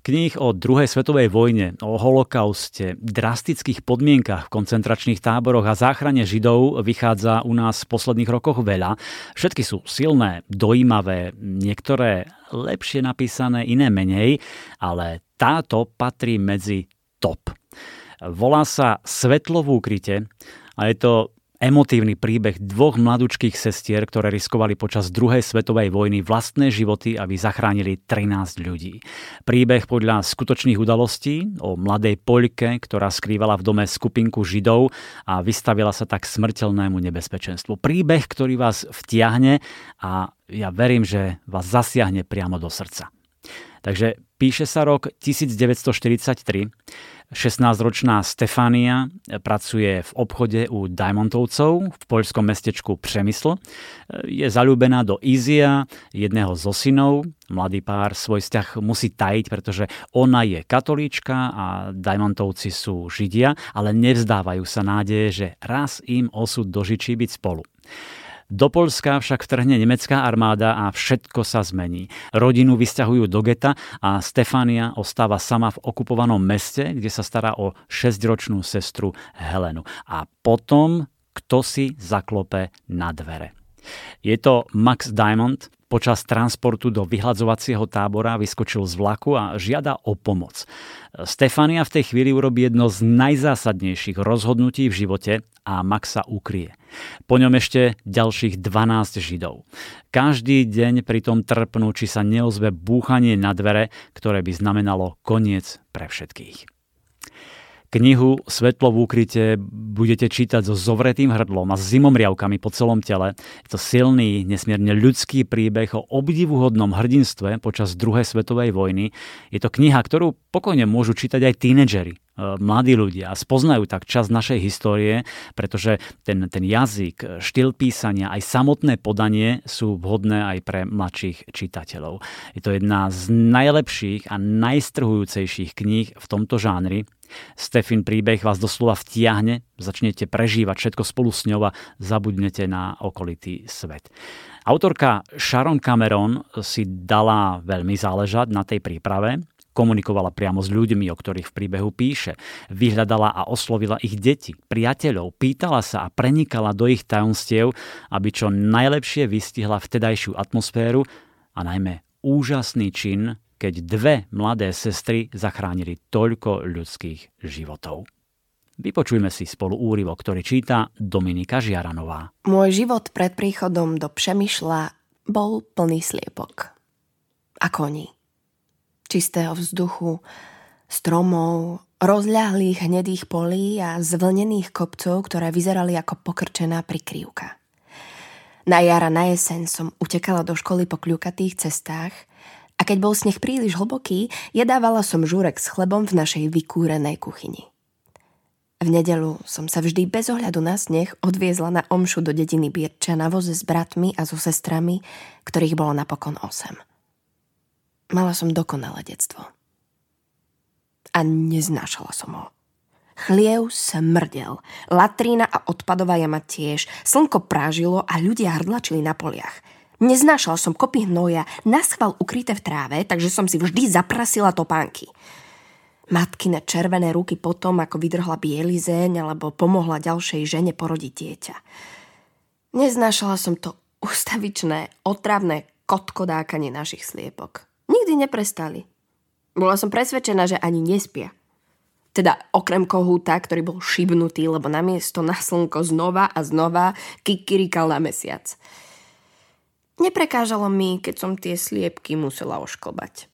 Kníh o druhej svetovej vojne, o holokauste, drastických podmienkach v koncentračných táboroch a záchrane Židov vychádza u nás v posledných rokoch veľa. Všetky sú silné, dojímavé, niektoré lepšie napísané, iné menej, ale táto patrí medzi top. Volá sa Svetlo v úkryte a je to emotívny príbeh dvoch mladúčkých sestier, ktoré riskovali počas druhej svetovej vojny vlastné životy, aby zachránili 13 ľudí. Príbeh podľa skutočných udalostí o mladej Poľke, ktorá skrývala v dome skupinku Židov a vystavila sa tak smrteľnému nebezpečenstvu. Príbeh, ktorý vás vtiahne a ja verím, že vás zasiahne priamo do srdca. Takže píše sa rok 1943. 16-ročná Stefania pracuje v obchode u Diamontovcov v poľskom mestečku Přemysl. Je zalúbená do Izia, jedného zo synov. Mladý pár svoj vzťah musí tajiť, pretože ona je katolíčka a Diamontovci sú Židia, ale nevzdávajú sa nádeje, že raz im osud dožičí byť spolu. Do Polska však vtrhne nemecká armáda a všetko sa zmení. Rodinu vysťahujú do geta a Stefania ostáva sama v okupovanom meste, kde sa stará o 6-ročnú sestru Helenu. A potom kto si zaklope na dvere. Je to Max Diamond, počas transportu do vyhľadzovacieho tábora vyskočil z vlaku a žiada o pomoc. Stefania v tej chvíli urobí jedno z najzásadnejších rozhodnutí v živote a Max sa ukrie. Po ňom ešte ďalších 12 Židov. Každý deň pritom trpnú, či sa neozve búchanie na dvere, ktoré by znamenalo koniec pre všetkých. Knihu Svetlo v úkryte budete čítať so zovretým hrdlom a s zimomriavkami po celom tele. Je to silný, nesmierne ľudský príbeh o obdivuhodnom hrdinstve počas druhej svetovej vojny. Je to kniha, ktorú pokojne môžu čítať aj tínedžeri, mladí ľudia spoznajú tak čas našej histórie, pretože ten, ten jazyk, štýl písania, aj samotné podanie sú vhodné aj pre mladších čitateľov. Je to jedna z najlepších a najstrhujúcejších kníh v tomto žánri Stefin príbeh vás doslova vtiahne, začnete prežívať všetko spolu s ňou a zabudnete na okolitý svet. Autorka Sharon Cameron si dala veľmi záležať na tej príprave, komunikovala priamo s ľuďmi, o ktorých v príbehu píše, vyhľadala a oslovila ich deti, priateľov, pýtala sa a prenikala do ich tajomstiev, aby čo najlepšie vystihla vtedajšiu atmosféru a najmä úžasný čin keď dve mladé sestry zachránili toľko ľudských životov. Vypočujme si spolu úryvok, ktorý číta Dominika Žiaranová. Môj život pred príchodom do Přemýšľa bol plný sliepok. A koní. Čistého vzduchu, stromov, rozľahlých hnedých polí a zvlnených kopcov, ktoré vyzerali ako pokrčená prikryvka. Na jara na jeseň som utekala do školy po kľukatých cestách a keď bol sneh príliš hlboký, jedávala som žúrek s chlebom v našej vykúrenej kuchyni. V nedelu som sa vždy bez ohľadu na sneh odviezla na omšu do dediny Birča na voze s bratmi a so sestrami, ktorých bolo napokon osem. Mala som dokonalé detstvo. A neznášala som ho. Chliev smrdel, latrína a odpadová jama tiež, slnko prážilo a ľudia hrdlačili na poliach – Neznášal som kopy hnoja, naschval ukryté v tráve, takže som si vždy zaprasila topánky. Matkine červené ruky potom, ako vydrhla bielizeň alebo pomohla ďalšej žene porodiť dieťa. Neznášala som to ustavičné, otravné kotkodákanie našich sliepok. Nikdy neprestali. Bola som presvedčená, že ani nespia. Teda okrem kohúta, ktorý bol šibnutý, lebo namiesto na slnko znova a znova kikirikal na mesiac. Neprekážalo mi, keď som tie sliepky musela ošklbať.